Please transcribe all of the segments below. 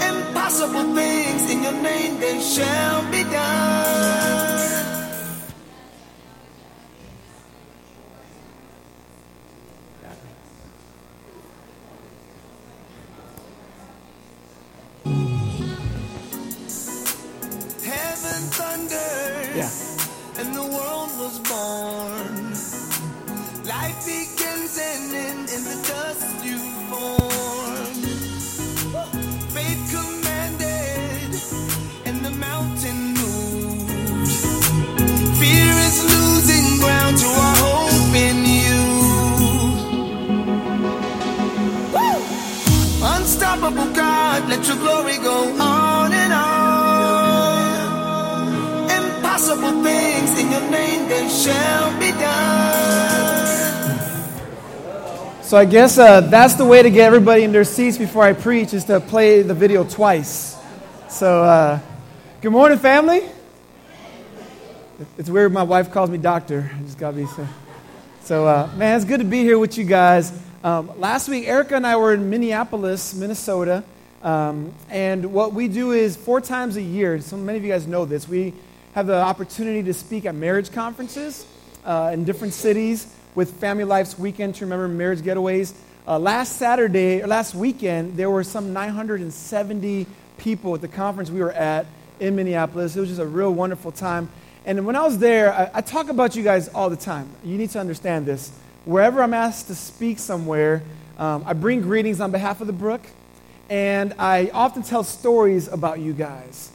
Impossible things in your name, they shall be done. So I guess uh, that's the way to get everybody in their seats before I preach is to play the video twice. So, uh, good morning, family. It's weird. My wife calls me doctor. I just got to be so. So, uh, man, it's good to be here with you guys. Um, last week, Erica and I were in Minneapolis, Minnesota, um, and what we do is four times a year. So many of you guys know this. We have the opportunity to speak at marriage conferences uh, in different cities with Family Life's weekend to remember marriage getaways. Uh, last Saturday, or last weekend, there were some 970 people at the conference we were at in Minneapolis. It was just a real wonderful time. And when I was there, I, I talk about you guys all the time. You need to understand this. Wherever I'm asked to speak somewhere, um, I bring greetings on behalf of the Brook, and I often tell stories about you guys.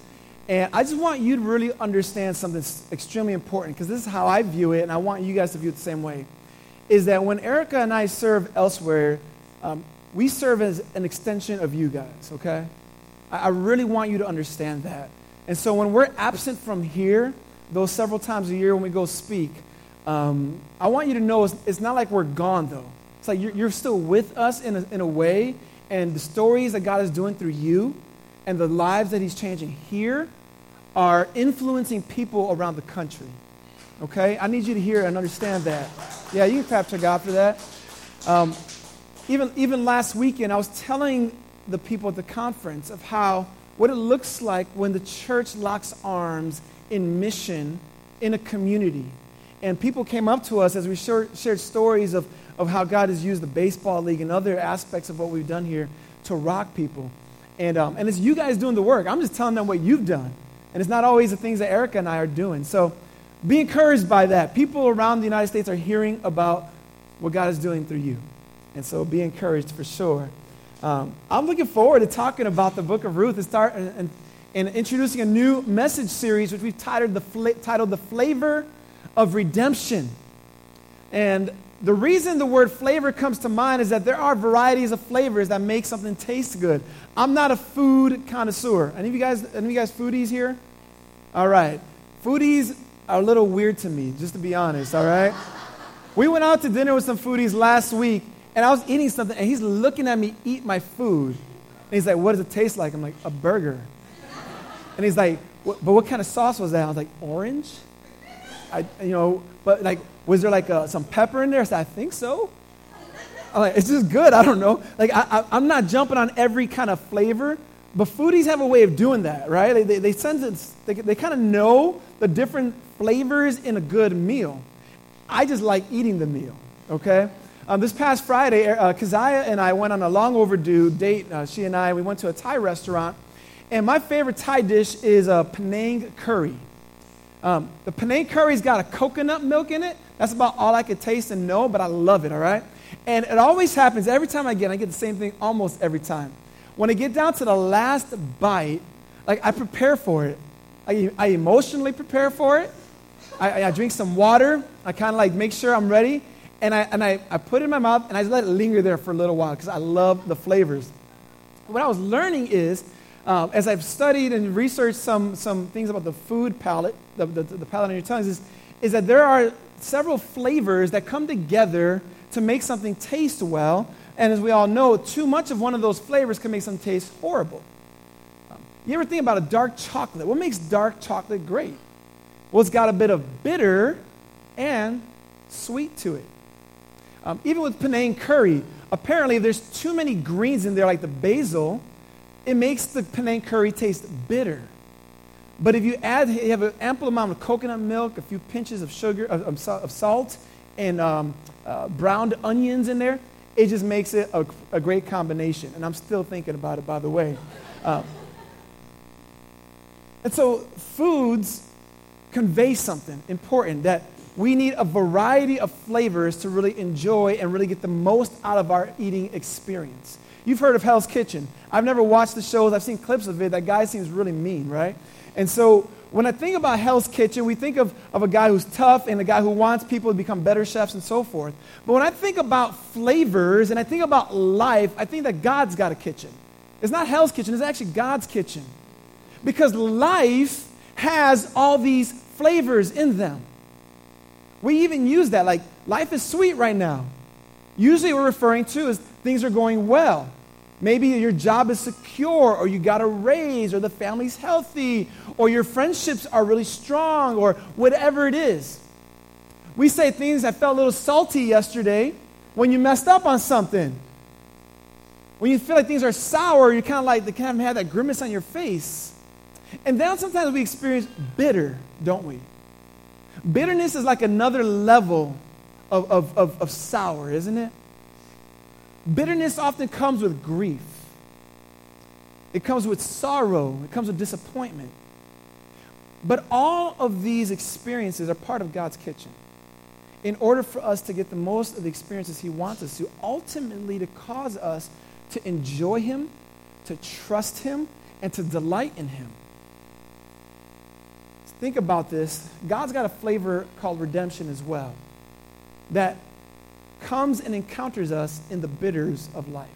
And I just want you to really understand something that's extremely important because this is how I view it, and I want you guys to view it the same way. Is that when Erica and I serve elsewhere, um, we serve as an extension of you guys, okay? I, I really want you to understand that. And so when we're absent from here, those several times a year when we go speak, um, I want you to know it's, it's not like we're gone, though. It's like you're, you're still with us in a, in a way, and the stories that God is doing through you and the lives that He's changing here are influencing people around the country. Okay? I need you to hear and understand that. Yeah, you can clap to God for that. Um, even, even last weekend, I was telling the people at the conference of how, what it looks like when the church locks arms in mission in a community. And people came up to us as we shared, stories of, of how God has used the baseball league and other aspects of what we've done here to rock people. And, um, and it's you guys doing the work. I'm just telling them what you've done. And it's not always the things that Erica and I are doing. So be encouraged by that. People around the United States are hearing about what God is doing through you. And so be encouraged for sure. Um, I'm looking forward to talking about the book of Ruth and, start, and, and, introducing a new message series, which we've titled the, fla- titled the Flavor of Redemption. And the reason the word flavor comes to mind is that there are varieties of flavors that make something taste good. I'm not a food connoisseur. Any of you guys, any of you guys foodies here? All right. Foodies are a little weird to me, just to be honest, all right? We went out to dinner with some foodies last week, and I was eating something, and he's looking at me eat my food. And he's like, What does it taste like? I'm like, A burger. And he's like, But what kind of sauce was that? I was like, Orange? I, you know, but like, was there like uh, some pepper in there? I said, I think so. I'm like, it's just good. I don't know. Like, I, I'm not jumping on every kind of flavor, but foodies have a way of doing that, right? They, they, they sense they, they kind of know the different flavors in a good meal. I just like eating the meal, okay? Um, this past Friday, uh, Keziah and I went on a long overdue date. Uh, she and I, we went to a Thai restaurant, and my favorite Thai dish is a Penang curry. Um, the Penang curry's got a coconut milk in it. That's about all I could taste and know, but I love it, all right? And it always happens every time I get I get the same thing almost every time. When I get down to the last bite, like I prepare for it. I, I emotionally prepare for it. I, I drink some water. I kind of like make sure I'm ready. And, I, and I, I put it in my mouth and I just let it linger there for a little while because I love the flavors. What I was learning is, um, as I've studied and researched some, some things about the food palate, the, the, the palate on your tongues, is, is that there are several flavors that come together to make something taste well. And as we all know, too much of one of those flavors can make something taste horrible. Um, you ever think about a dark chocolate? What makes dark chocolate great? Well, it's got a bit of bitter and sweet to it. Um, even with Penang curry, apparently there's too many greens in there, like the basil, it makes the Penang curry taste bitter. But if you add, you have an ample amount of coconut milk, a few pinches of sugar, of, of salt, and um, uh, browned onions in there, it just makes it a, a, great combination. And I'm still thinking about it, by the way. Um, and so, foods convey something important that we need a variety of flavors to really enjoy and really get the most out of our eating experience. You've heard of Hell's Kitchen. I've never watched the shows, I've seen clips of it. That guy seems really mean, right? And so when I think about Hell's Kitchen, we think of, of a guy who's tough and a guy who wants people to become better chefs and so forth. But when I think about flavors and I think about life, I think that God's got a kitchen. It's not Hell's Kitchen, it's actually God's kitchen. Because life has all these flavors in them. We even use that, like, life is sweet right now. Usually, we're referring to as things are going well. Maybe your job is secure, or you got a raise, or the family's healthy, or your friendships are really strong, or whatever it is. We say things that felt a little salty yesterday when you messed up on something. When you feel like things are sour, you kind of like they kind of have that grimace on your face. And then sometimes we experience bitter, don't we? Bitterness is like another level of, of, of, of sour, isn't it? Bitterness often comes with grief, it comes with sorrow, it comes with disappointment. But all of these experiences are part of God's kitchen. In order for us to get the most of the experiences He wants us to, ultimately to cause us to enjoy Him, to trust Him, and to delight in Him. Think about this. God's got a flavor called redemption as well that comes and encounters us in the bitters of life.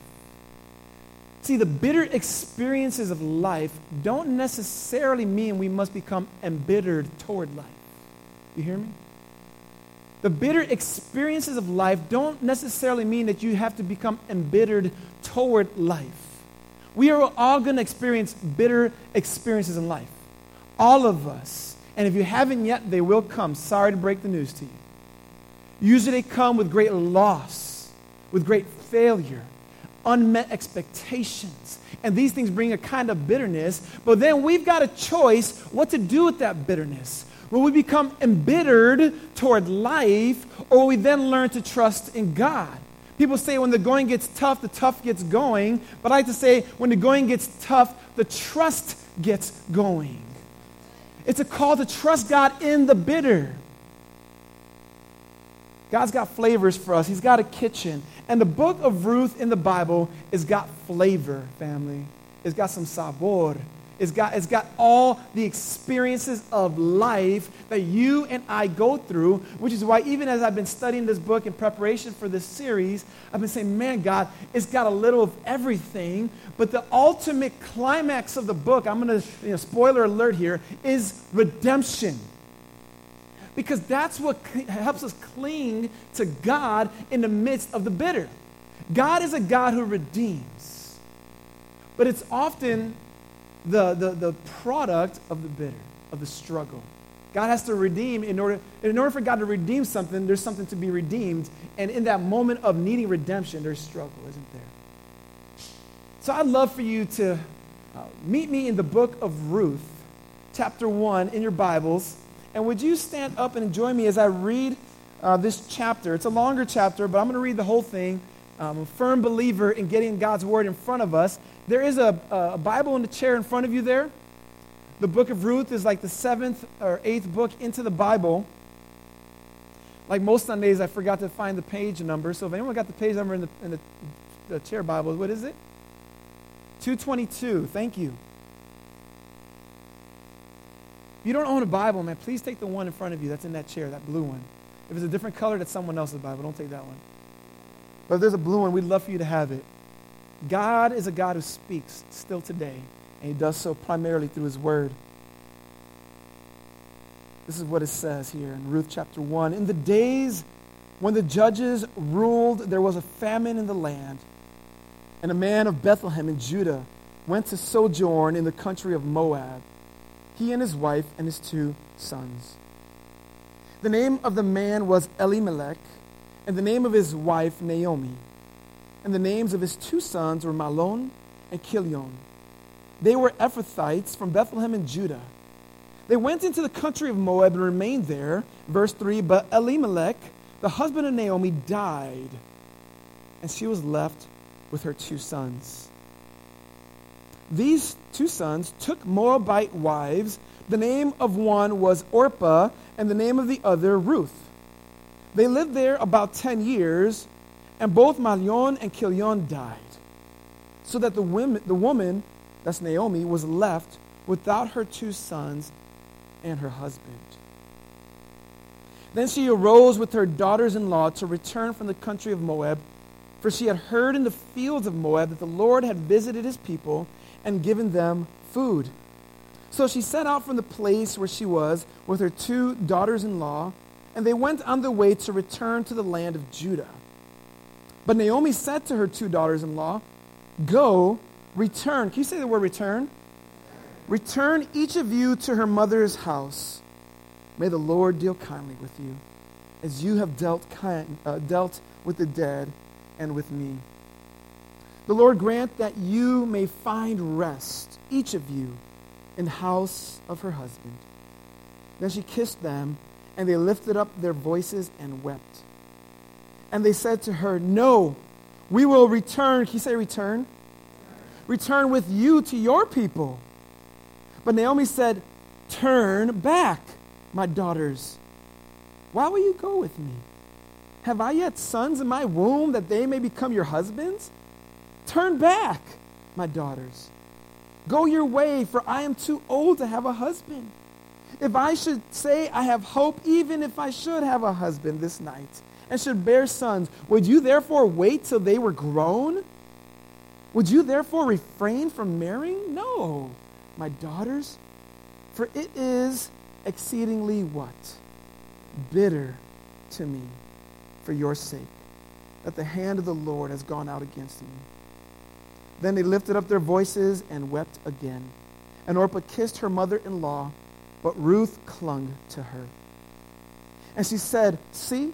See, the bitter experiences of life don't necessarily mean we must become embittered toward life. You hear me? The bitter experiences of life don't necessarily mean that you have to become embittered toward life. We are all going to experience bitter experiences in life. All of us. And if you haven't yet, they will come. Sorry to break the news to you. Usually they come with great loss, with great failure, unmet expectations. And these things bring a kind of bitterness. But then we've got a choice what to do with that bitterness. Will we become embittered toward life, or will we then learn to trust in God? People say when the going gets tough, the tough gets going. But I like to say when the going gets tough, the trust gets going. It's a call to trust God in the bitter. God's got flavors for us. He's got a kitchen. And the book of Ruth in the Bible has got flavor, family. It's got some sabor. It's got, it's got all the experiences of life that you and I go through, which is why, even as I've been studying this book in preparation for this series, I've been saying, man, God, it's got a little of everything. But the ultimate climax of the book, I'm going to, you know, spoiler alert here, is redemption because that's what helps us cling to God in the midst of the bitter. God is a God who redeems, but it's often the, the, the product of the bitter, of the struggle. God has to redeem in order, in order for God to redeem something, there's something to be redeemed. And in that moment of needing redemption, there's struggle, isn't there? So I'd love for you to uh, meet me in the book of Ruth, chapter 1, in your Bibles. And would you stand up and join me as I read uh, this chapter? It's a longer chapter, but I'm going to read the whole thing. I'm a firm believer in getting God's word in front of us. There is a, a Bible in the chair in front of you there. The book of Ruth is like the seventh or eighth book into the Bible. Like most Sundays, I forgot to find the page number. So if anyone got the page number in the, in the, the chair Bible, what is it? 222. Thank you If you don't own a Bible, man, please take the one in front of you that's in that chair, that blue one. If it's a different color, that's someone else's Bible. Don't take that one. But if there's a blue one, we'd love for you to have it. God is a God who speaks still today, and he does so primarily through his word. This is what it says here in Ruth chapter 1. In the days when the judges ruled, there was a famine in the land, and a man of Bethlehem in Judah went to sojourn in the country of Moab, he and his wife and his two sons. The name of the man was Elimelech, and the name of his wife Naomi. And the names of his two sons were Mahlon and Chilion. They were Ephrathites from Bethlehem in Judah. They went into the country of Moab and remained there. Verse 3 But Elimelech, the husband of Naomi, died, and she was left with her two sons. These two sons took Moabite wives. The name of one was Orpah, and the name of the other Ruth. They lived there about 10 years, and both Mahlon and Chilion died, so that the, women, the woman, that's Naomi, was left without her two sons and her husband. Then she arose with her daughters in law to return from the country of Moab, for she had heard in the fields of Moab that the Lord had visited his people and given them food. So she set out from the place where she was with her two daughters in law, and they went on the way to return to the land of Judah. But Naomi said to her two daughters in law, Go, return. Can you say the word return? Return each of you to her mother's house. May the Lord deal kindly with you, as you have dealt, kind, uh, dealt with the dead and with me. The Lord grant that you may find rest, each of you, in the house of her husband. Then she kissed them, and they lifted up their voices and wept. And they said to her, No, we will return. Can you say return? Return with you to your people. But Naomi said, Turn back, my daughters. Why will you go with me? Have I yet sons in my womb that they may become your husbands? Turn back, my daughters. Go your way, for I am too old to have a husband. If I should say I have hope, even if I should have a husband this night, and should bear sons, would you therefore wait till they were grown? Would you therefore refrain from marrying? No, my daughters, for it is exceedingly what? Bitter to me for your sake, that the hand of the Lord has gone out against me. Then they lifted up their voices and wept again. And Orpah kissed her mother in law, but Ruth clung to her. And she said, See,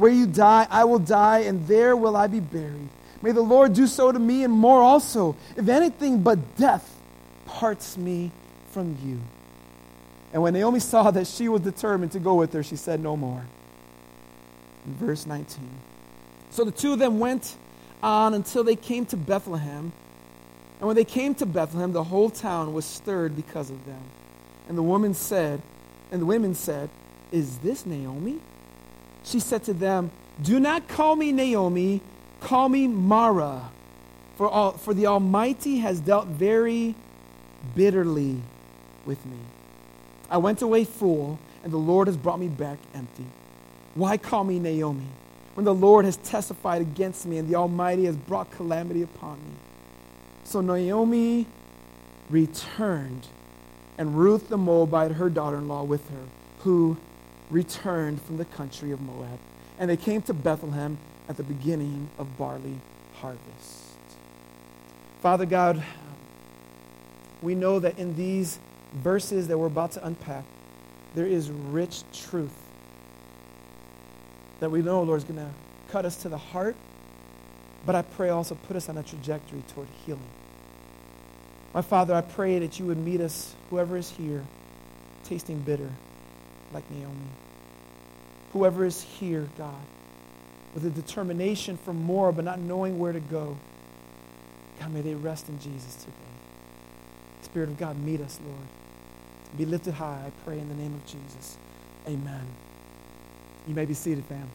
Where you die, I will die, and there will I be buried. May the Lord do so to me and more also, if anything but death parts me from you. And when Naomi saw that she was determined to go with her, she said no more. In verse 19. So the two of them went on until they came to Bethlehem. And when they came to Bethlehem, the whole town was stirred because of them. And the woman said, and the women said, Is this Naomi? She said to them, Do not call me Naomi, call me Mara, for, all, for the Almighty has dealt very bitterly with me. I went away full, and the Lord has brought me back empty. Why call me Naomi, when the Lord has testified against me, and the Almighty has brought calamity upon me? So Naomi returned, and Ruth the Moabite, her daughter in law, with her, who returned from the country of Moab. And they came to Bethlehem at the beginning of barley harvest. Father God, we know that in these verses that we're about to unpack, there is rich truth that we know, Lord, is going to cut us to the heart, but I pray also put us on a trajectory toward healing. My Father, I pray that you would meet us, whoever is here, tasting bitter like Naomi. Whoever is here, God, with a determination for more but not knowing where to go, God, may they rest in Jesus today. Spirit of God, meet us, Lord. Be lifted high, I pray in the name of Jesus. Amen. You may be seated, fam.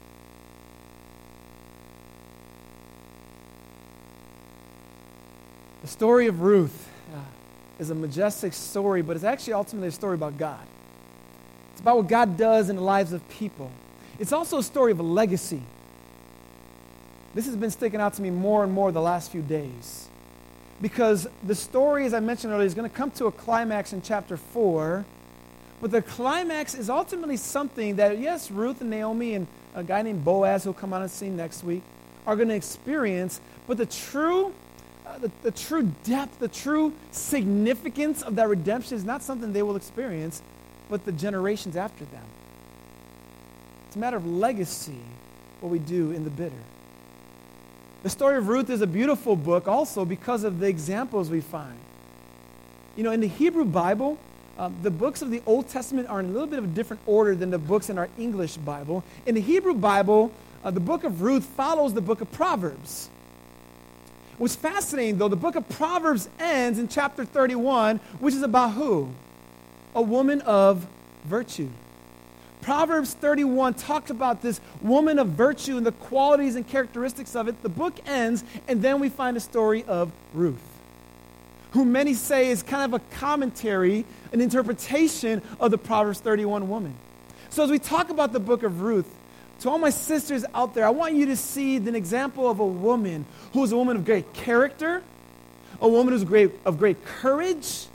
The story of Ruth uh, is a majestic story, but it's actually ultimately a story about God. It's about what God does in the lives of people. It's also a story of a legacy. This has been sticking out to me more and more the last few days. Because the story, as I mentioned earlier, is going to come to a climax in chapter 4. But the climax is ultimately something that, yes, Ruth and Naomi and a guy named Boaz, who'll come on the scene next week, are going to experience. But the true, uh, the, the true depth, the true significance of that redemption is not something they will experience, but the generations after them. It's a matter of legacy, what we do in the bitter. The story of Ruth is a beautiful book also because of the examples we find. You know, in the Hebrew Bible, um, the books of the Old Testament are in a little bit of a different order than the books in our English Bible. In the Hebrew Bible, uh, the book of Ruth follows the book of Proverbs. What's fascinating, though, the book of Proverbs ends in chapter 31, which is about who? A woman of virtue. Proverbs 31 talks about this woman of virtue and the qualities and characteristics of it. The book ends, and then we find a story of Ruth, who many say is kind of a commentary, an interpretation of the Proverbs 31 woman. So, as we talk about the book of Ruth, to all my sisters out there, I want you to see an example of a woman who is a woman of great character, a woman who's great, of great courage,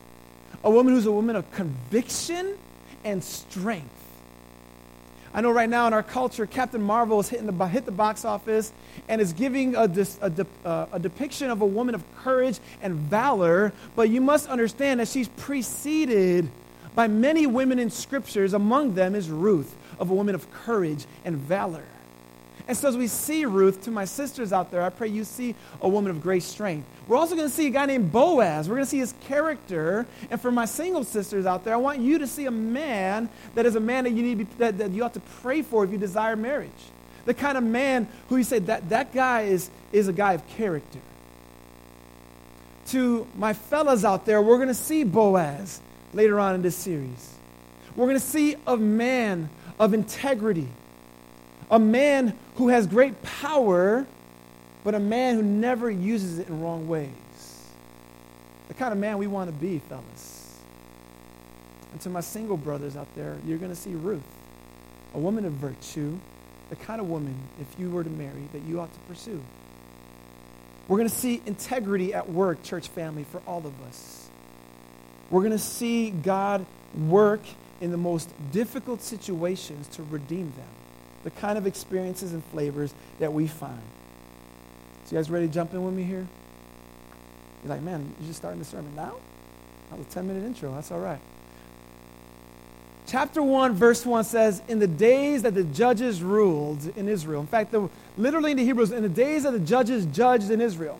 a woman who's a woman of conviction and strength. I know right now in our culture, Captain Marvel is hitting the, hit the box office and is giving a, a, uh, a depiction of a woman of courage and valor, but you must understand that she's preceded by many women in scriptures. Among them is Ruth, of a woman of courage and valor. And so, as we see Ruth, to my sisters out there, I pray you see a woman of great strength. We're also going to see a guy named Boaz. We're going to see his character. And for my single sisters out there, I want you to see a man that is a man that you, need that, that you ought to pray for if you desire marriage. The kind of man who you say, that, that guy is, is a guy of character. To my fellas out there, we're going to see Boaz later on in this series. We're going to see a man of integrity a man who has great power, but a man who never uses it in wrong ways. The kind of man we want to be, fellas. And to my single brothers out there, you're going to see Ruth, a woman of virtue, the kind of woman, if you were to marry, that you ought to pursue. We're going to see integrity at work, church family, for all of us. We're going to see God work in the most difficult situations to redeem them the kind of experiences and flavors that we find. So, you guys ready to jump in with me here? You're like, man, you're just starting the sermon now? That was a 10 minute intro. That's all right. Chapter 1, verse 1 says, In the days that the judges ruled in Israel. In fact, the, literally in the Hebrews, in the days that the judges judged in Israel.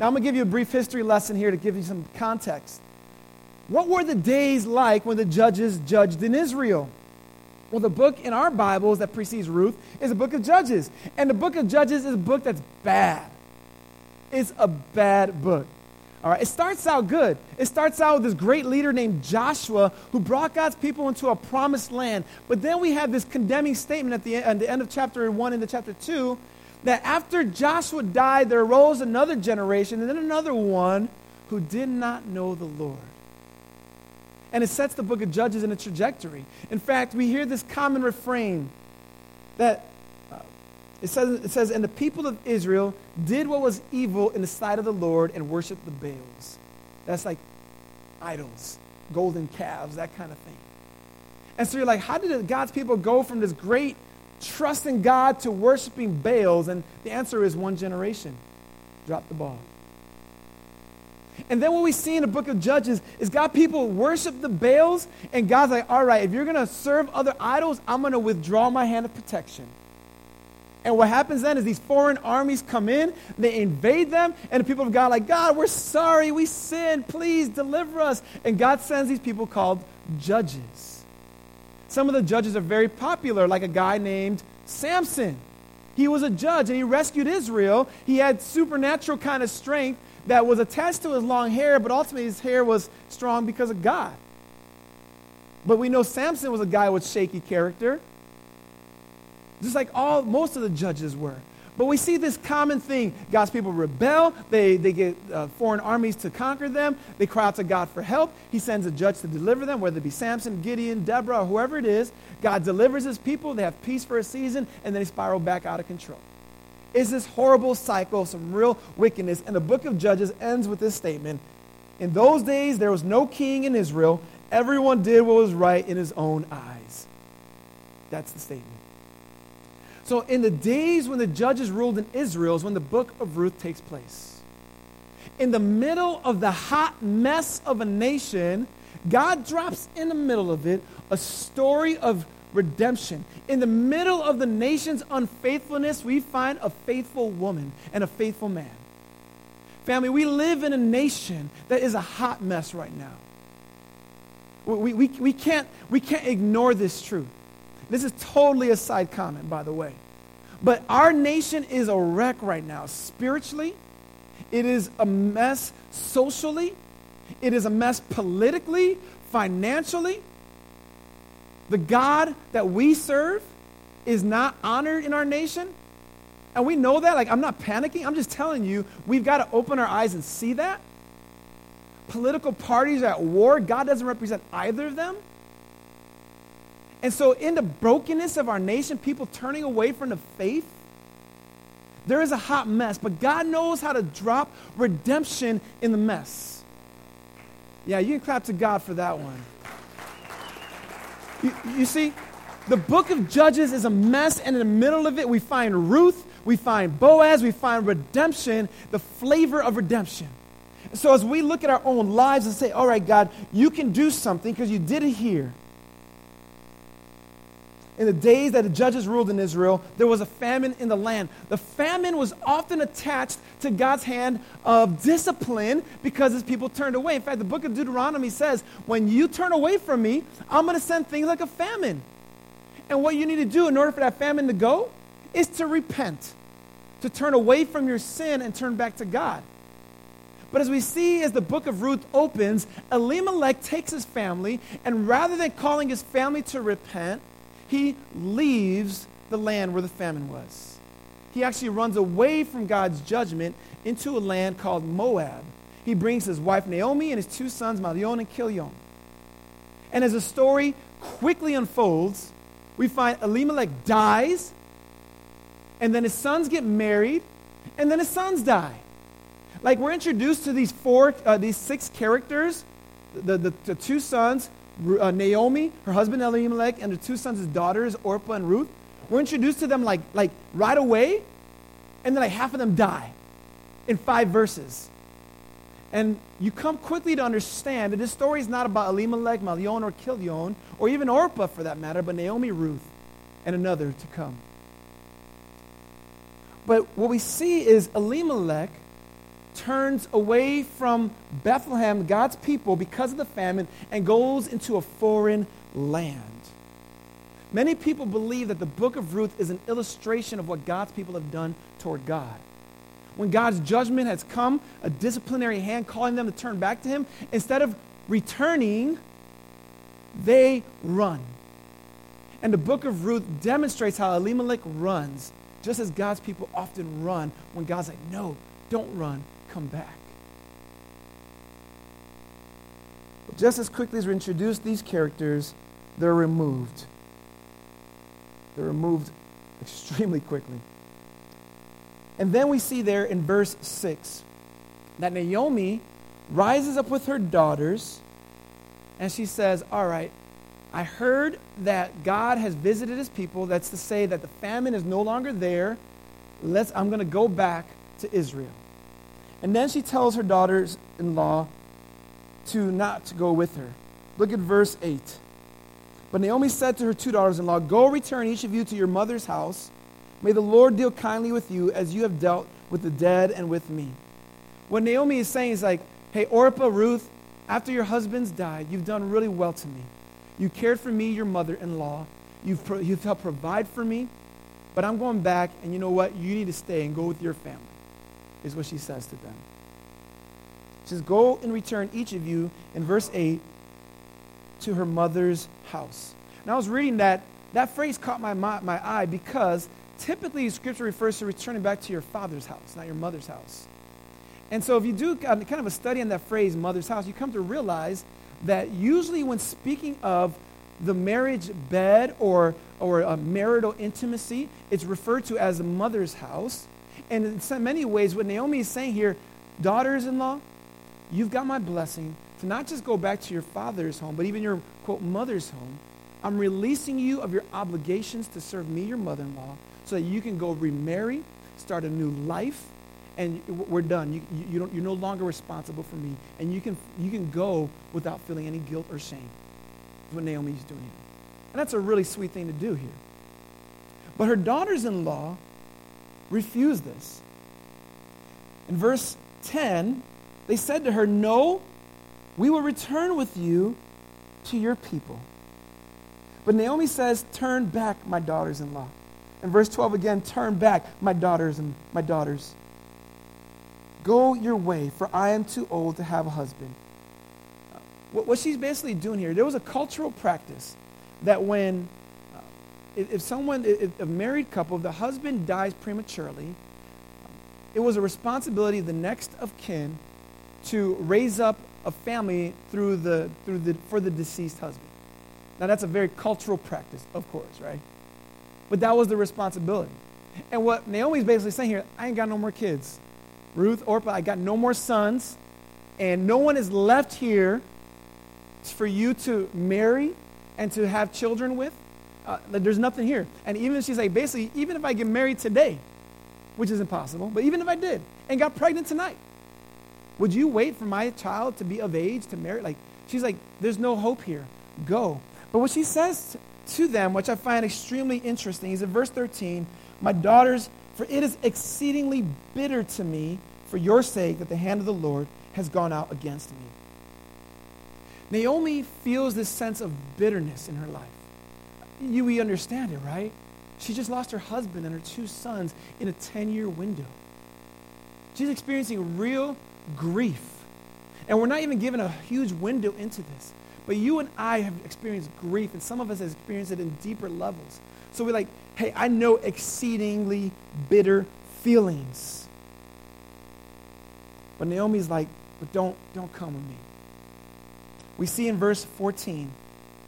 Now, I'm going to give you a brief history lesson here to give you some context. What were the days like when the judges judged in Israel? Well, the book in our Bibles that precedes Ruth is a book of Judges. And the book of Judges is a book that's bad. It's a bad book. All right, it starts out good. It starts out with this great leader named Joshua who brought God's people into a promised land. But then we have this condemning statement at the, end, at the end of chapter 1 into chapter 2 that after Joshua died, there arose another generation and then another one who did not know the Lord and it sets the book of Judges in a trajectory. In fact, we hear this common refrain that uh, it, says, it says, And the people of Israel did what was evil in the sight of the Lord and worshiped the Baals. That's like idols, golden calves, that kind of thing. And so you're like, how did God's people go from this great trust in God to worshiping Baals? And the answer is one generation. Drop the ball. And then what we see in the book of Judges is God people worship the Baals, and God's like, all right, if you're going to serve other idols, I'm going to withdraw my hand of protection. And what happens then is these foreign armies come in, they invade them, and the people of God are like, God, we're sorry, we sinned, please deliver us. And God sends these people called judges. Some of the judges are very popular, like a guy named Samson. He was a judge and he rescued Israel. He had supernatural kind of strength that was attached to his long hair, but ultimately his hair was strong because of God. But we know Samson was a guy with shaky character, just like all most of the judges were. But we see this common thing. God's people rebel. They, they get uh, foreign armies to conquer them. They cry out to God for help. He sends a judge to deliver them, whether it be Samson, Gideon, Deborah, or whoever it is. God delivers his people. They have peace for a season, and then they spiral back out of control. It's this horrible cycle, of some real wickedness. And the book of Judges ends with this statement In those days, there was no king in Israel. Everyone did what was right in his own eyes. That's the statement. So, in the days when the judges ruled in Israel, is when the book of Ruth takes place. In the middle of the hot mess of a nation, God drops in the middle of it a story of redemption. In the middle of the nation's unfaithfulness, we find a faithful woman and a faithful man. Family, we live in a nation that is a hot mess right now. We, we, we, can't, we can't ignore this truth. This is totally a side comment, by the way. But our nation is a wreck right now, spiritually. It is a mess socially. It is a mess politically, financially. The God that we serve is not honored in our nation. And we know that. Like, I'm not panicking. I'm just telling you, we've got to open our eyes and see that. Political parties are at war. God doesn't represent either of them. And so, in the brokenness of our nation, people turning away from the faith, there is a hot mess, but God knows how to drop redemption in the mess. Yeah, you can clap to God for that one. You, you see, the book of Judges is a mess, and in the middle of it, we find Ruth, we find Boaz, we find redemption, the flavor of redemption. So, as we look at our own lives and say, All right, God, you can do something because you did it here in the days that the judges ruled in Israel, there was a famine in the land. The famine was often attached to God's hand of discipline because his people turned away. In fact, the book of Deuteronomy says, when you turn away from me, I'm going to send things like a famine. And what you need to do in order for that famine to go is to repent, to turn away from your sin and turn back to God. But as we see as the book of Ruth opens, Elimelech takes his family, and rather than calling his family to repent, he leaves the land where the famine was. He actually runs away from God's judgment into a land called Moab. He brings his wife Naomi and his two sons, Mahlon and Chilion. And as the story quickly unfolds, we find Elimelech dies, and then his sons get married, and then his sons die. Like we're introduced to these four, uh, these six characters the, the, the two sons uh, Naomi, her husband Elimelech, and her two sons' daughters, Orpah and Ruth. We're introduced to them like, like right away, and then like half of them die in five verses. And you come quickly to understand that this story is not about Elimelech, Mahlon, or Chilion, or even Orpah for that matter, but Naomi, Ruth, and another to come. But what we see is Elimelech turns away from Bethlehem, God's people, because of the famine, and goes into a foreign land. Many people believe that the book of Ruth is an illustration of what God's people have done toward God. When God's judgment has come, a disciplinary hand calling them to turn back to Him, instead of returning, they run. And the book of Ruth demonstrates how Elimelech runs, just as God's people often run when God's like, no, don't run, come back. But just as quickly as we introduce these characters, they're removed. They're removed extremely quickly. And then we see there in verse 6 that Naomi rises up with her daughters and she says, All right, I heard that God has visited his people. That's to say that the famine is no longer there. Let's, I'm going to go back to Israel. And then she tells her daughters in law to not to go with her. Look at verse 8. But Naomi said to her two daughters in law, Go return each of you to your mother's house. May the Lord deal kindly with you as you have dealt with the dead and with me. What Naomi is saying is like, Hey, Orpah, Ruth, after your husbands died, you've done really well to me. You cared for me, your mother in law. You've, pro- you've helped provide for me. But I'm going back, and you know what? You need to stay and go with your family is what she says to them. She says, Go and return each of you, in verse 8, to her mother's house. Now, I was reading that. That phrase caught my, my, my eye because typically scripture refers to returning back to your father's house, not your mother's house. And so, if you do kind of a study on that phrase, mother's house, you come to realize that usually when speaking of the marriage bed or, or a marital intimacy, it's referred to as a mother's house. And in many ways, what Naomi is saying here, daughters in law, you've got my blessing to not just go back to your father's home, but even your, quote, mother's home. I'm releasing you of your obligations to serve me, your mother in law, so that you can go remarry, start a new life, and we're done. You, you, don't, you're no longer responsible for me. And you can, you can go without feeling any guilt or shame. That's what Naomi's doing here. And that's a really sweet thing to do here. But her daughters in law refuse this. In verse 10, they said to her, No, we will return with you to your people. But Naomi says, Turn back, my daughters in law. In verse 12 again, turn back, my daughters and my daughters. Go your way, for I am too old to have a husband. What, she's basically doing here, there was a cultural practice that when, if, someone, if a married couple, if the husband dies prematurely, it was a responsibility of the next of kin to raise up a family through the, through the, for the deceased husband. Now, that's a very cultural practice, of course, right? But that was the responsibility. And what Naomi's basically saying here, I ain't got no more kids. Ruth, Orpah, I got no more sons, and no one is left here for you to marry and to have children with. Uh, there's nothing here. And even she's like, basically, even if I get married today, which is impossible, but even if I did and got pregnant tonight, would you wait for my child to be of age to marry? Like, she's like, there's no hope here. Go. But what she says to them, which I find extremely interesting, is in verse 13, My daughters, for it is exceedingly bitter to me for your sake that the hand of the Lord has gone out against me. Naomi feels this sense of bitterness in her life. You, we understand it, right? She just lost her husband and her two sons in a 10 year window. She's experiencing real grief. And we're not even given a huge window into this. But you and I have experienced grief, and some of us have experienced it in deeper levels. So we're like, hey, I know exceedingly bitter feelings. But Naomi's like, but don't, don't come with me. We see in verse 14,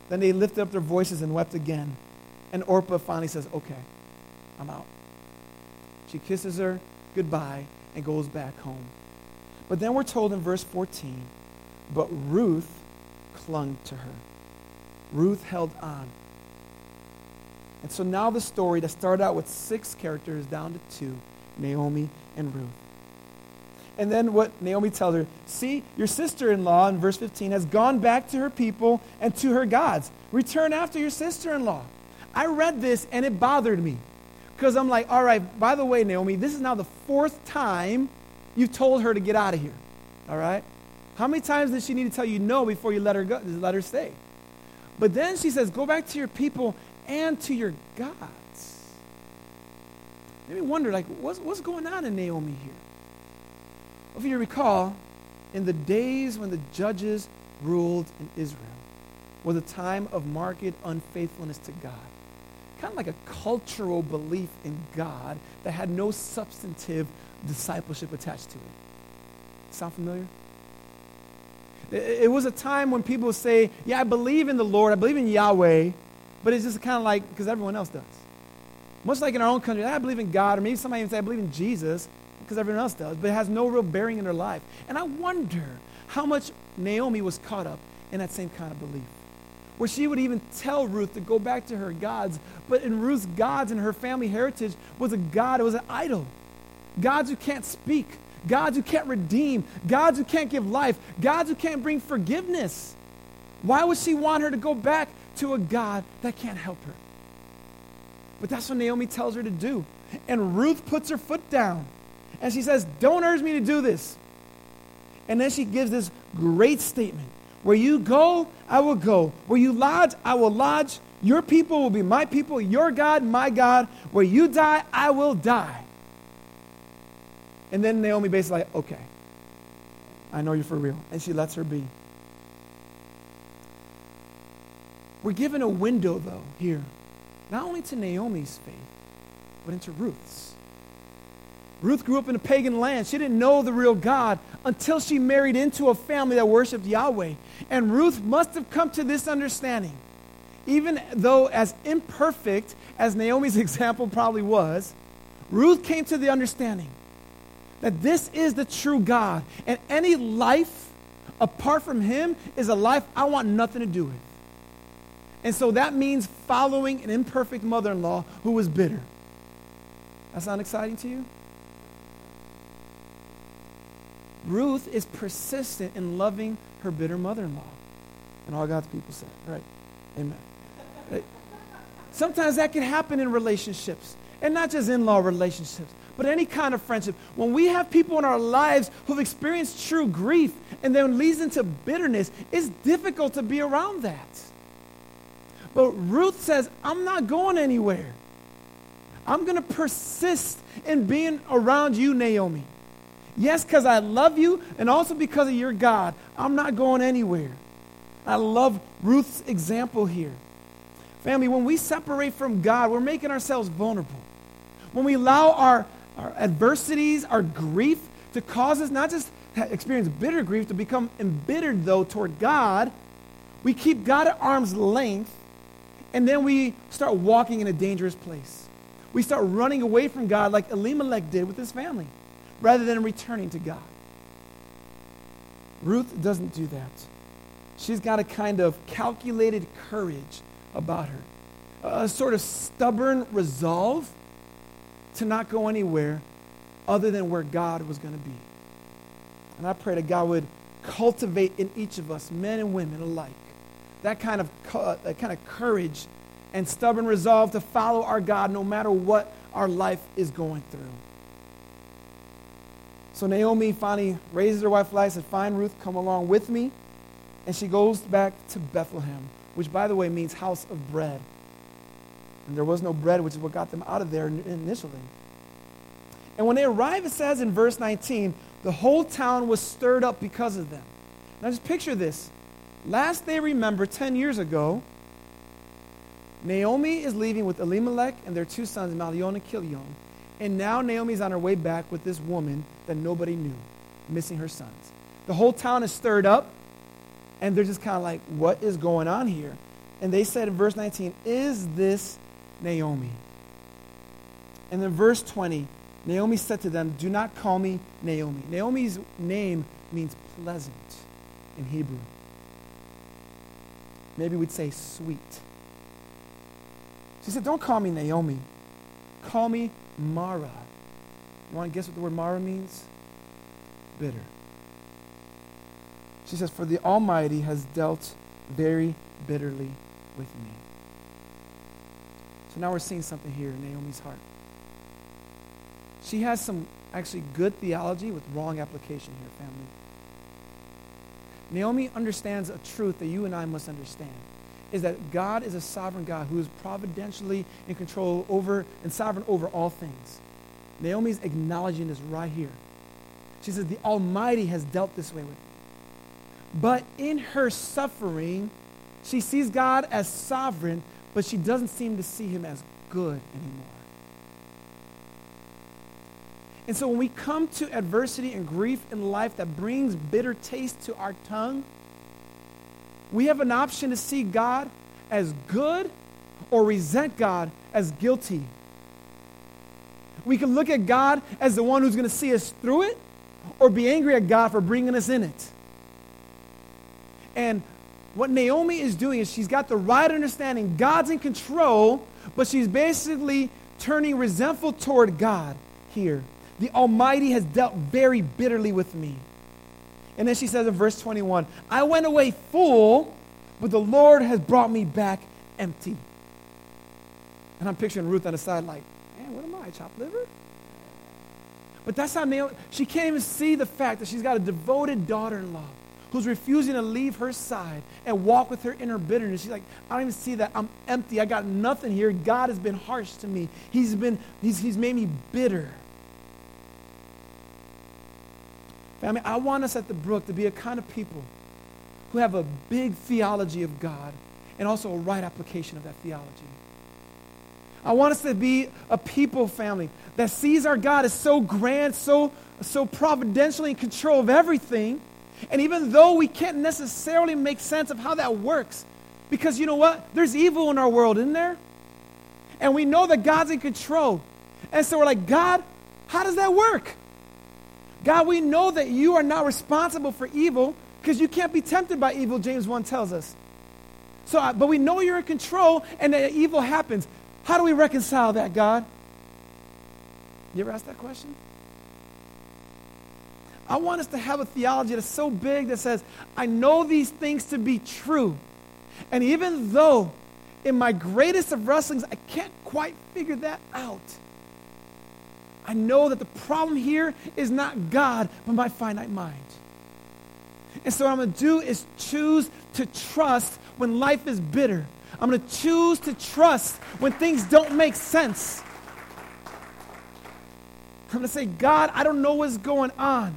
then they lifted up their voices and wept again. And Orpah finally says, okay, I'm out. She kisses her goodbye and goes back home. But then we're told in verse 14, but Ruth clung to her. Ruth held on. And so now the story that started out with six characters down to two Naomi and Ruth. And then what Naomi tells her see, your sister in law, in verse 15, has gone back to her people and to her gods. Return after your sister in law. I read this and it bothered me because I'm like, all right, by the way, Naomi, this is now the fourth time you've told her to get out of here. All right? How many times does she need to tell you no before you let her go, let her stay? But then she says, go back to your people and to your gods. Made me wonder, like, what's, what's going on in Naomi here? If you recall, in the days when the judges ruled in Israel was a time of marked unfaithfulness to God. Kind of like a cultural belief in God that had no substantive discipleship attached to it. Sound familiar? It was a time when people would say, Yeah, I believe in the Lord, I believe in Yahweh, but it's just kind of like because everyone else does. Much like in our own country, I believe in God, or maybe somebody even say, I believe in Jesus, because everyone else does, but it has no real bearing in their life. And I wonder how much Naomi was caught up in that same kind of belief. Where she would even tell Ruth to go back to her gods, but in Ruth's gods and her family heritage was a God, it was an idol. Gods who can't speak, gods who can't redeem, gods who can't give life, gods who can't bring forgiveness. Why would she want her to go back to a God that can't help her? But that's what Naomi tells her to do. And Ruth puts her foot down. And she says, Don't urge me to do this. And then she gives this great statement Where you go, I will go. Where you lodge, I will lodge. Your people will be my people. Your God, my God. Where you die, I will die. And then Naomi basically like, okay, I know you're for real. And she lets her be. We're given a window, though, here, not only to Naomi's faith, but into Ruth's. Ruth grew up in a pagan land. She didn't know the real God until she married into a family that worshiped Yahweh. And Ruth must have come to this understanding. Even though, as imperfect as Naomi's example probably was, Ruth came to the understanding that this is the true God. And any life apart from Him is a life I want nothing to do with. And so that means following an imperfect mother in law who was bitter. That sound exciting to you? Ruth is persistent in loving her bitter mother in law. And all God's people said, right? Amen. Right. Sometimes that can happen in relationships, and not just in law relationships, but any kind of friendship. When we have people in our lives who've experienced true grief and then leads into bitterness, it's difficult to be around that. But Ruth says, I'm not going anywhere. I'm going to persist in being around you, Naomi. Yes, because I love you, and also because of your God. I'm not going anywhere. I love Ruth's example here. Family, when we separate from God, we're making ourselves vulnerable. When we allow our, our adversities, our grief to cause us not just experience bitter grief, to become embittered, though, toward God, we keep God at arm's length, and then we start walking in a dangerous place. We start running away from God like Elimelech did with his family rather than returning to God. Ruth doesn't do that. She's got a kind of calculated courage about her, a sort of stubborn resolve to not go anywhere other than where God was going to be. And I pray that God would cultivate in each of us, men and women alike, that kind of, that kind of courage and stubborn resolve to follow our God no matter what our life is going through. So Naomi finally raises her wife Eliza, says, Fine, Ruth, come along with me. And she goes back to Bethlehem, which, by the way, means house of bread. And there was no bread, which is what got them out of there initially. And when they arrive, it says in verse 19, the whole town was stirred up because of them. Now just picture this. Last they remember, 10 years ago, Naomi is leaving with Elimelech and their two sons, Mahlon and Chilion. And now Naomi's on her way back with this woman that nobody knew, missing her sons. The whole town is stirred up, and they're just kind of like, what is going on here? And they said in verse 19, Is this Naomi? And then verse 20, Naomi said to them, Do not call me Naomi. Naomi's name means pleasant in Hebrew. Maybe we'd say sweet. She said, Don't call me Naomi. Call me Mara. You want to guess what the word Mara means? Bitter. She says, For the Almighty has dealt very bitterly with me. So now we're seeing something here in Naomi's heart. She has some actually good theology with wrong application here, family. Naomi understands a truth that you and I must understand is that God is a sovereign God who is providentially in control over and sovereign over all things. Naomi's acknowledging this right here. She says, The Almighty has dealt this way with me. But in her suffering, she sees God as sovereign, but she doesn't seem to see him as good anymore. And so when we come to adversity and grief in life that brings bitter taste to our tongue, we have an option to see God as good or resent God as guilty. We can look at God as the one who's going to see us through it or be angry at God for bringing us in it. And what Naomi is doing is she's got the right understanding. God's in control, but she's basically turning resentful toward God here. The Almighty has dealt very bitterly with me. And then she says in verse 21 I went away full, but the Lord has brought me back empty. And I'm picturing Ruth on the side, like, man, what am I, chopped liver? But that's not how Naomi, she can't even see the fact that she's got a devoted daughter in law who's refusing to leave her side and walk with her in her bitterness. She's like, I don't even see that. I'm empty. I got nothing here. God has been harsh to me. He's been, he's, he's made me bitter. Family, I want us at the Brook to be a kind of people who have a big theology of God and also a right application of that theology. I want us to be a people family that sees our God as so grand, so, so providentially in control of everything. And even though we can't necessarily make sense of how that works, because you know what? There's evil in our world, isn't there? And we know that God's in control. And so we're like, God, how does that work? God, we know that you are not responsible for evil because you can't be tempted by evil, James 1 tells us. So, but we know you're in control and that evil happens. How do we reconcile that, God? You ever ask that question? I want us to have a theology that's so big that says, I know these things to be true. And even though in my greatest of wrestlings I can't quite figure that out, I know that the problem here is not God, but my finite mind. And so, what I'm going to do is choose to trust when life is bitter. I'm going to choose to trust when things don't make sense. I'm going to say, God, I don't know what's going on,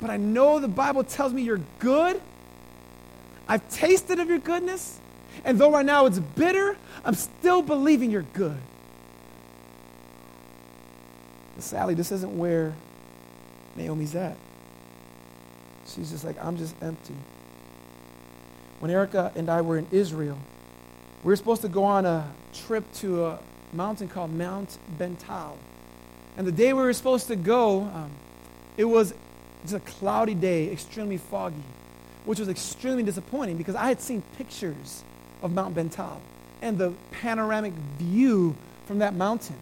but I know the Bible tells me you're good. I've tasted of your goodness. And though right now it's bitter, I'm still believing you're good. Sally, this isn't where Naomi's at. She's just like, I'm just empty. When Erica and I were in Israel, we were supposed to go on a trip to a mountain called Mount Bental. And the day we were supposed to go, um, it was just a cloudy day, extremely foggy, which was extremely disappointing because I had seen pictures of Mount Bental and the panoramic view from that mountain.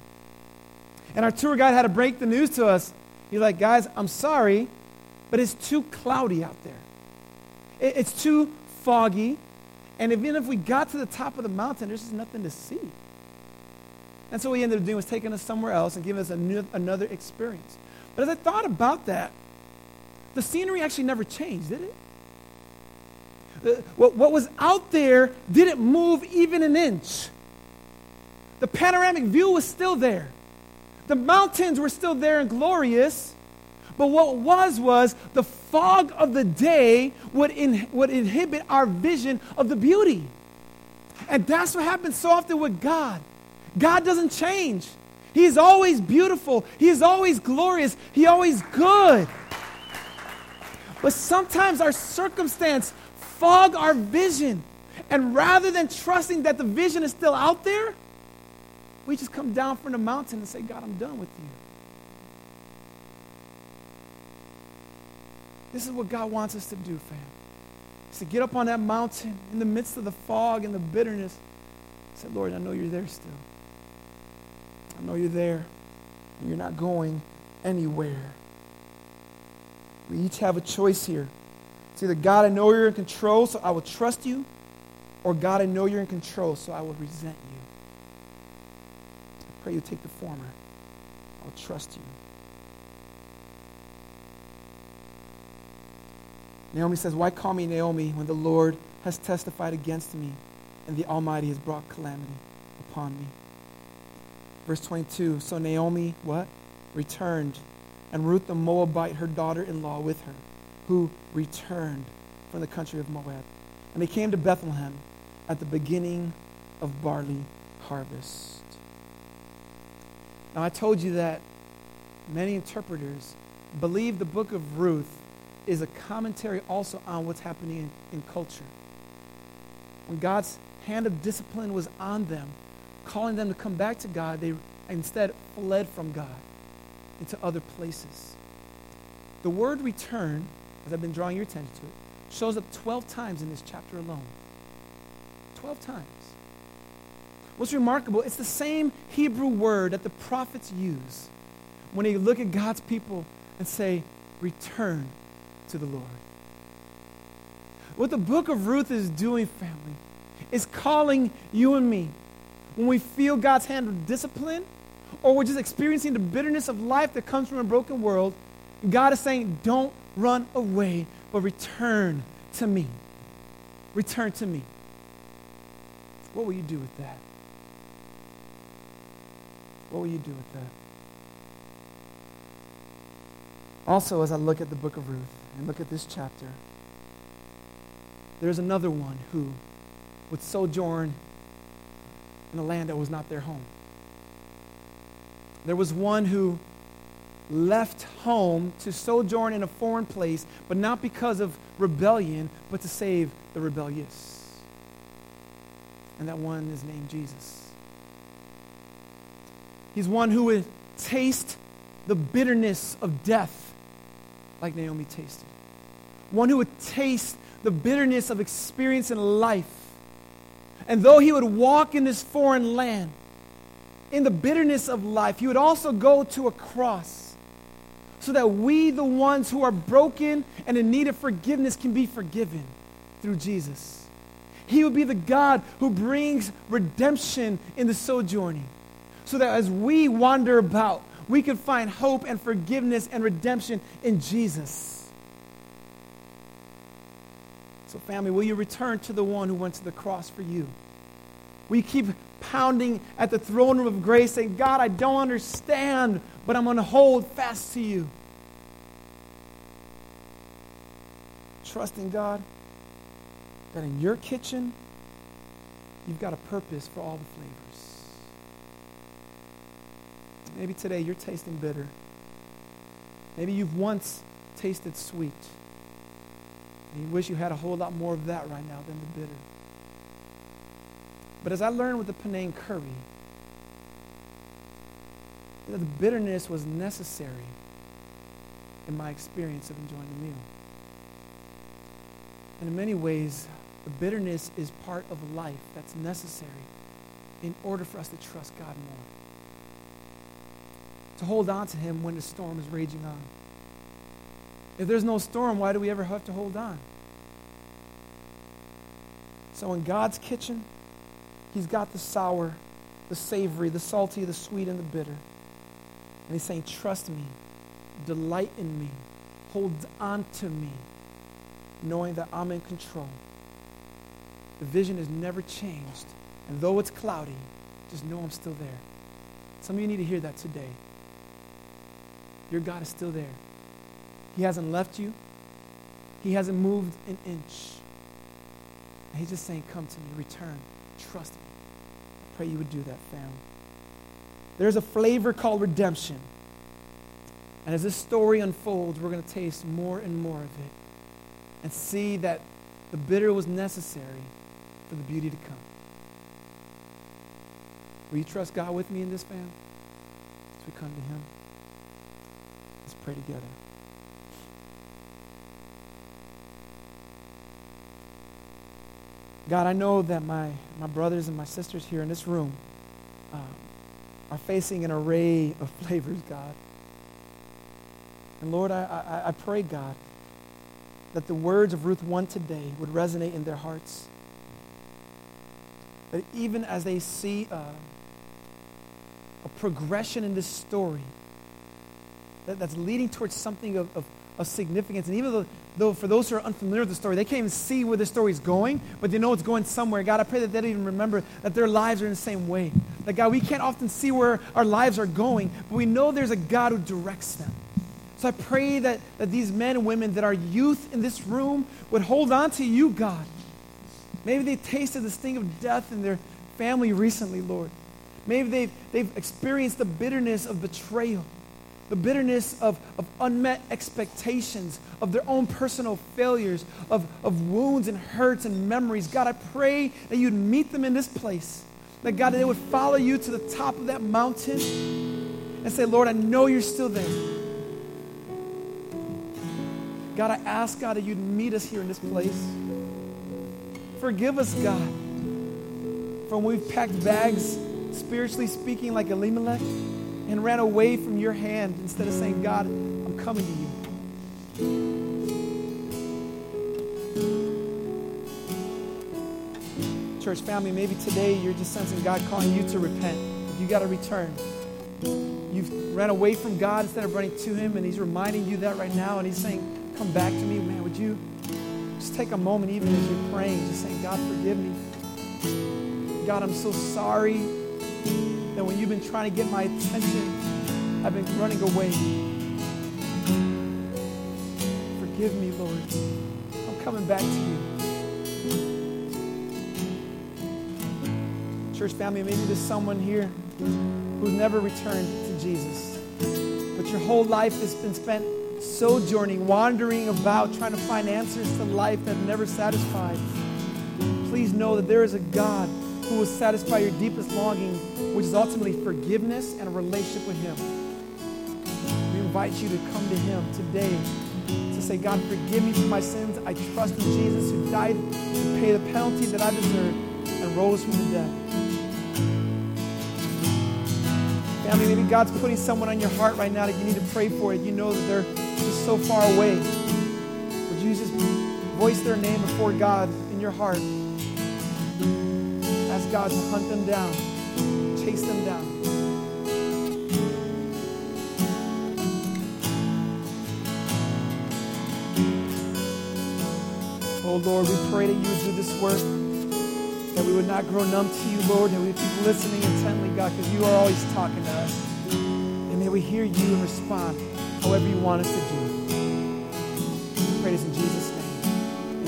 And our tour guide had to break the news to us. He's like, guys, I'm sorry, but it's too cloudy out there. It's too foggy. And even if we got to the top of the mountain, there's just nothing to see. And so what he ended up doing was taking us somewhere else and giving us new, another experience. But as I thought about that, the scenery actually never changed, did it? The, what, what was out there didn't move even an inch. The panoramic view was still there. The mountains were still there and glorious, but what was was the fog of the day would, in, would inhibit our vision of the beauty. And that's what happens so often with God. God doesn't change. He is always beautiful. He is always glorious. He always good. But sometimes our circumstance fog our vision. And rather than trusting that the vision is still out there, we just come down from the mountain and say, God, I'm done with you. This is what God wants us to do, fam. Is to get up on that mountain in the midst of the fog and the bitterness. Say, Lord, I know you're there still. I know you're there. And you're not going anywhere. We each have a choice here. It's either God, I know you're in control, so I will trust you, or God, I know you're in control, so I will resent you. Pray you take the former. I'll trust you. Naomi says, Why call me Naomi when the Lord has testified against me and the Almighty has brought calamity upon me? Verse 22 So Naomi, what? Returned, and Ruth the Moabite, her daughter in law, with her, who returned from the country of Moab. And they came to Bethlehem at the beginning of barley harvest. Now, I told you that many interpreters believe the book of Ruth is a commentary also on what's happening in, in culture. When God's hand of discipline was on them, calling them to come back to God, they instead fled from God into other places. The word return, as I've been drawing your attention to it, shows up 12 times in this chapter alone. 12 times. What's remarkable, it's the same Hebrew word that the prophets use when they look at God's people and say, return to the Lord. What the book of Ruth is doing, family, is calling you and me when we feel God's hand of discipline or we're just experiencing the bitterness of life that comes from a broken world. God is saying, don't run away, but return to me. Return to me. What will you do with that? What will you do with that? Also, as I look at the book of Ruth and look at this chapter, there's another one who would sojourn in a land that was not their home. There was one who left home to sojourn in a foreign place, but not because of rebellion, but to save the rebellious. And that one is named Jesus. He's one who would taste the bitterness of death like Naomi tasted. One who would taste the bitterness of experience in life. And though he would walk in this foreign land, in the bitterness of life, he would also go to a cross so that we, the ones who are broken and in need of forgiveness, can be forgiven through Jesus. He would be the God who brings redemption in the sojourning so that as we wander about, we can find hope and forgiveness and redemption in Jesus. So, family, will you return to the one who went to the cross for you? We keep pounding at the throne room of grace, saying, God, I don't understand, but I'm going to hold fast to you. Trusting God that in your kitchen, you've got a purpose for all the flavors. Maybe today you're tasting bitter. Maybe you've once tasted sweet. And you wish you had a whole lot more of that right now than the bitter. But as I learned with the Penang curry, you know, the bitterness was necessary in my experience of enjoying the meal. And in many ways, the bitterness is part of life that's necessary in order for us to trust God more. To hold on to Him when the storm is raging on. If there's no storm, why do we ever have to hold on? So in God's kitchen, He's got the sour, the savory, the salty, the sweet, and the bitter. And He's saying, Trust me, delight in me, hold on to me, knowing that I'm in control. The vision has never changed. And though it's cloudy, just know I'm still there. Some of you need to hear that today. Your God is still there. He hasn't left you, He hasn't moved an inch. And He's just saying, Come to me, return, trust me. I pray you would do that, fam. There's a flavor called redemption. And as this story unfolds, we're going to taste more and more of it and see that the bitter was necessary for the beauty to come. Will you trust God with me in this, fam? As we come to Him, pray together. God, I know that my, my brothers and my sisters here in this room um, are facing an array of flavors, God. And Lord, I, I, I pray, God, that the words of Ruth 1 today would resonate in their hearts. That even as they see uh, a progression in this story that, that's leading towards something of, of, of significance, and even though, though for those who are unfamiliar with the story, they can't even see where the story is going, but they know it's going somewhere. God, I pray that they don't even remember that their lives are in the same way. That, God, we can't often see where our lives are going, but we know there's a God who directs them. So I pray that, that these men and women that are youth in this room would hold on to you, God. Maybe they tasted the sting of death in their family recently, Lord. Maybe they've, they've experienced the bitterness of betrayal, the bitterness of, of unmet expectations, of their own personal failures, of, of wounds and hurts and memories. God, I pray that you'd meet them in this place. That, God, that they would follow you to the top of that mountain and say, Lord, I know you're still there. God, I ask, God, that you'd meet us here in this place. Forgive us, God, from we've packed bags, spiritually speaking, like Elimelech, and ran away from your hand instead of saying, God, I'm coming to you. Church family, maybe today you're just sensing God calling you to repent. You got to return. You've ran away from God instead of running to Him, and He's reminding you that right now, and He's saying, Come back to me, man. Would you just take a moment, even as you're praying, just saying, God, forgive me. God, I'm so sorry that when you've been trying to get my attention, I've been running away. Forgive me, Lord. I'm coming back to you. Church family, maybe there's someone here who's never returned to Jesus. But your whole life has been spent sojourning, wandering about, trying to find answers to life that never satisfied. Please know that there is a God who will satisfy your deepest longing, which is ultimately forgiveness and a relationship with Him. We invite you to come to Him today to say, God, forgive me for my sins. I trust in Jesus who died to pay the penalty that I deserve and rose from the dead. Family, maybe God's putting someone on your heart right now that you need to pray for. You know that they're just so far away. Would you just voice their name before God in your heart? God to hunt them down, chase them down. Oh Lord, we pray that you would do this work, that we would not grow numb to you, Lord, that we would keep listening intently, God, because you are always talking to us. And may we hear you and respond however you want us to do. We pray this in Jesus' name.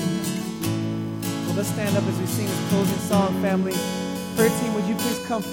Amen. Well, let's stand up as we sing this closing song, family. Prayer team, would you please come forward?